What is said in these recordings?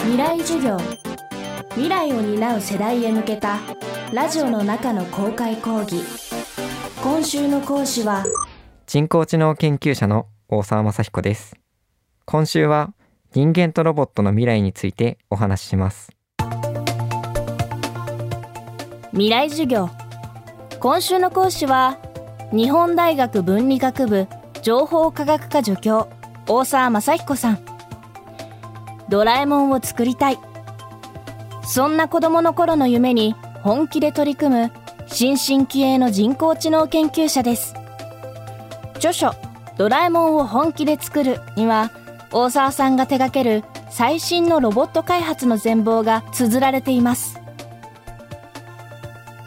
未来授業。未来を担う世代へ向けたラジオの中の公開講義。今週の講師は人工知能研究者の大沢雅彦です。今週は人間とロボットの未来についてお話しします。未来授業。今週の講師は日本大学文理学部情報科学科助教大沢雅彦さんドラえもんを作りたい。そんな子供の頃の夢に本気で取り組む新進気鋭の人工知能研究者です。著書「ドラえもんを本気で作る」には大沢さんが手掛ける最新のロボット開発の全貌が綴られています。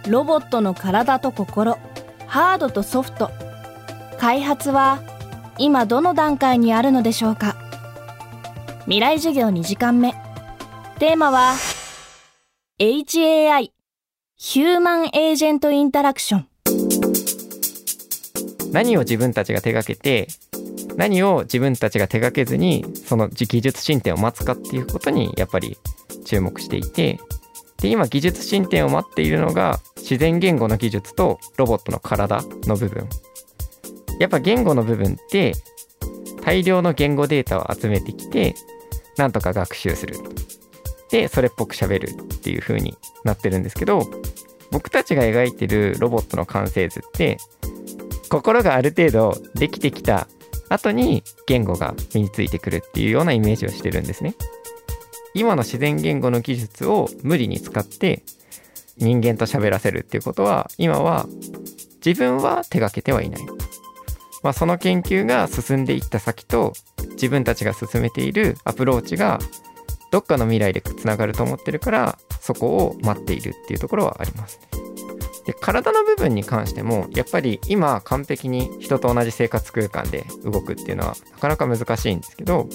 ロボットの体と心ハードとソフト。開発は今どの段階にあるのでしょうか？未来授業2時間目。テーマは HAI ヒューマンエージェントインタラクション。何を自分たちが手掛けて何を自分たちが手掛けずにその技術進展を待つかっていうことにやっぱり注目していて。で今技術進展を待っているのが自然言語の技術とロボットの体の部分。やっぱ言語の部分って大量の言語データを集めてきてなんとか学習するでそれっぽく喋るっていう風になってるんですけど僕たちが描いてるロボットの完成図って心がある程度できてきた後に言語が身についてくるっていうようなイメージをしてるんですね。今の自然言語の技術を無理に使って人間と喋らせるっていうことは今は自分は手がけてはいない。まあ、その研究が進んでいった先と自分たちが進めているアプローチがどっかの未来でつながると思ってるからそこを待っているっていうところはありますね。で体の部分に関してもやっぱり今完璧に人と同じ生活空間で動くっていうのはなかなか難しいんですけど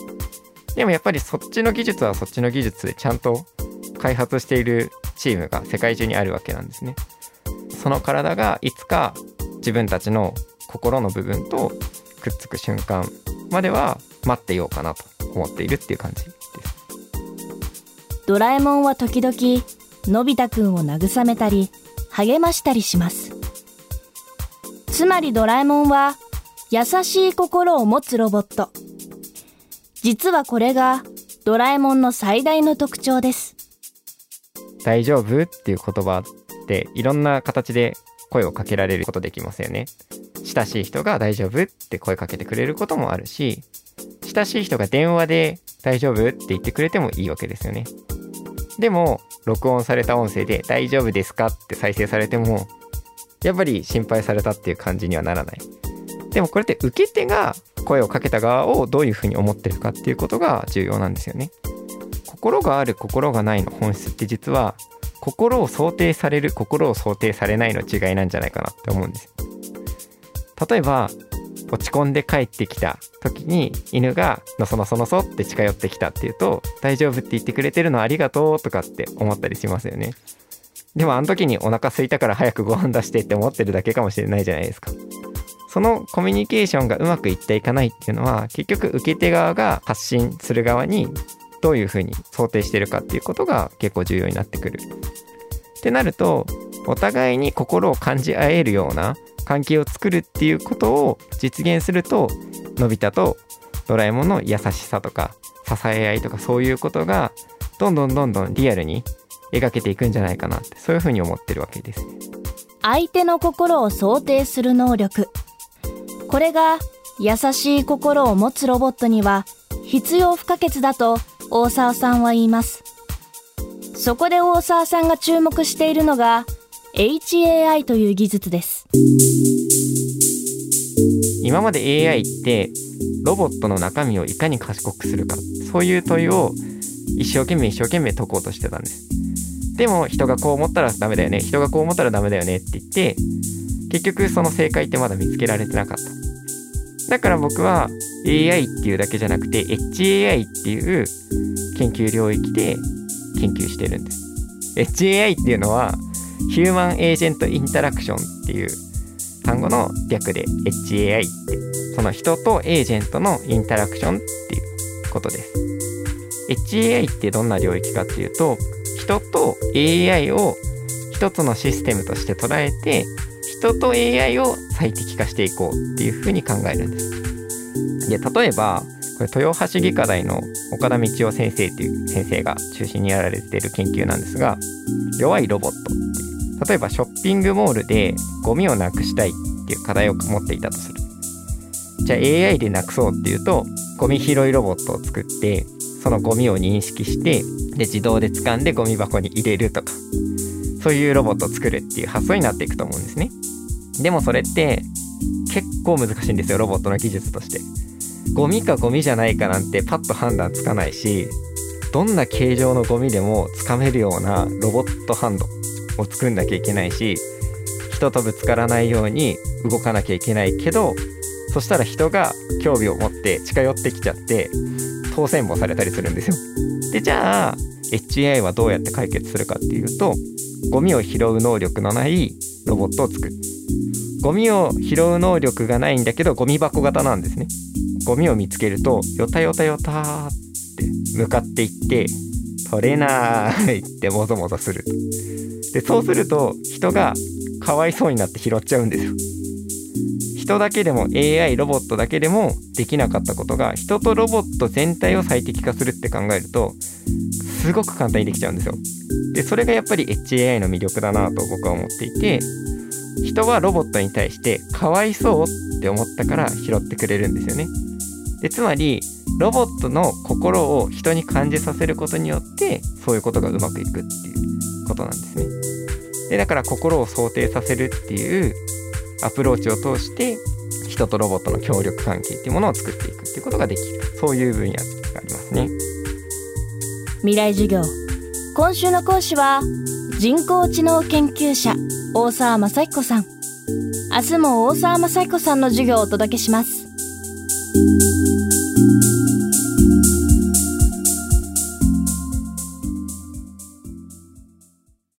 でもやっぱりそっちの技術はそっちの技術でちゃんと開発しているチームが世界中にあるわけなんですね。その体がいつか自分たちの心の部分とくっつく瞬間までは待ってようかなと思っているっていう感じです。ドラえもんは時々のび太くんを慰めたり励ましたりします。つまりドラえもんは優しい心を持つロボット。実はこれがドラえもんの最大の特徴です。大丈夫っていう言葉っていろんな形で声をかけられることできますよね親しい人が大丈夫って声かけてくれることもあるし、親しい人が電話で大丈夫って言ってくれてもいいわけですよね。でも、録音された音声で大丈夫ですかって再生されても、やっぱり心配されたっていう感じにはならない。でもこれって受け手が声をかけた側をどういうふうに思ってるかっていうことが重要なんですよね。心がある心がないの本質って実は心を想定される心を想定されないの違いなんじゃないかなって思うんです。例えば落ち込んで帰ってきた時に犬がのそのそのそって近寄ってきたっていうと大丈夫って言ってくれてるのありがとうとかって思ったりしますよね。でもあの時にお腹空いたから早くご飯出してって思ってるだけかもしれないじゃないですか。そのコミュニケーションがうまくいっていかないっていうのは結局受け手側が発信する側にどういうふうに想定してるかっていうことが結構重要になってくるってなるとお互いに心を感じ合えるような関係を作るっていうことを実現するとのび太とドラえもんの優しさとか支え合いとかそういうことがどんどんどんどんリアルに描けていくんじゃないかなってそういうふうに思ってるわけです。相手の心を想定する能力これが優しい心を持つロボットには必要不可欠だと大沢さんは言います。そこで大沢さんが注目しているのが HAI という技術です。今まで AI ってロボットの中身をいかに賢くするかそういう問いを一生懸命一生懸命解こうとしてたんです。でも人がこう思ったらダメだよね。人がこう思ったらダメだよねって言って結局その正解ってまだ見つけられてなかった。だから僕は AI っていうだけじゃなくて HAI っていう研究領域で研究してるんです。HAI っていうのはヒューマンエージェントインタラクションっていう単語の略で HAI ってその人とエージェントのインタラクションっていうことです。HAI ってどんな領域かっていうと人と AI を一つのシステムとして捉えて人と AI を最適化していこうっていうふうに考えるんです。で例えばこれ豊橋技科大の岡田道夫先生っていう先生が中心にやられている研究なんですが弱いロボットって例えばショッピングモールでゴミをなくしたいっていう課題を持っていたとする。じゃあ AI でなくそうっていうとゴミ拾いロボットを作ってそのゴミを認識してで自動で掴んでゴミ箱に入れるとかそういうロボットを作るっていう発想になっていくと思うんですね。でもそれって結構難しいんですよロボットの技術としてゴミかゴミじゃないかなんてパッと判断つかないしどんな形状のゴミでもつかめるようなロボットハンドを作んなきゃいけないし人とぶつからないように動かなきゃいけないけどそしたら人が興味を持って近寄ってきちゃって当選簿されたりするんですよ。でじゃあ HAI はどうやって解決するかっていうとゴミを拾う能力のないロボットを作る。ゴミを拾う能力がないんだけどゴミ箱型なんですね。ゴミを見つけるとよたよたよたって向かっていって取れないってもぞもぞするでそうすると人がかわいそうになって拾っちゃうんですよ。人だけでも AI ロボットだけでもできなかったことが人とロボット全体を最適化するって考えるとすごく簡単にできちゃうんですよ。でそれがやっぱり HAI の魅力だなと僕は思っていて人はロボットに対してかわいそうって思ったから拾ってくれるんですよね。でつまりロボットの心を人に感じさせることによってそういうことがうまくいくっていうことなんですね。でだから心を想定させるっていうアプローチを通して人とロボットの協力関係っていうものを作っていくっていうことができる。そういう分野がありますね。未来授業。今週の講師は人工知能研究者大沢雅彦さん。明日も大沢雅彦さんの授業をお届けします。thank you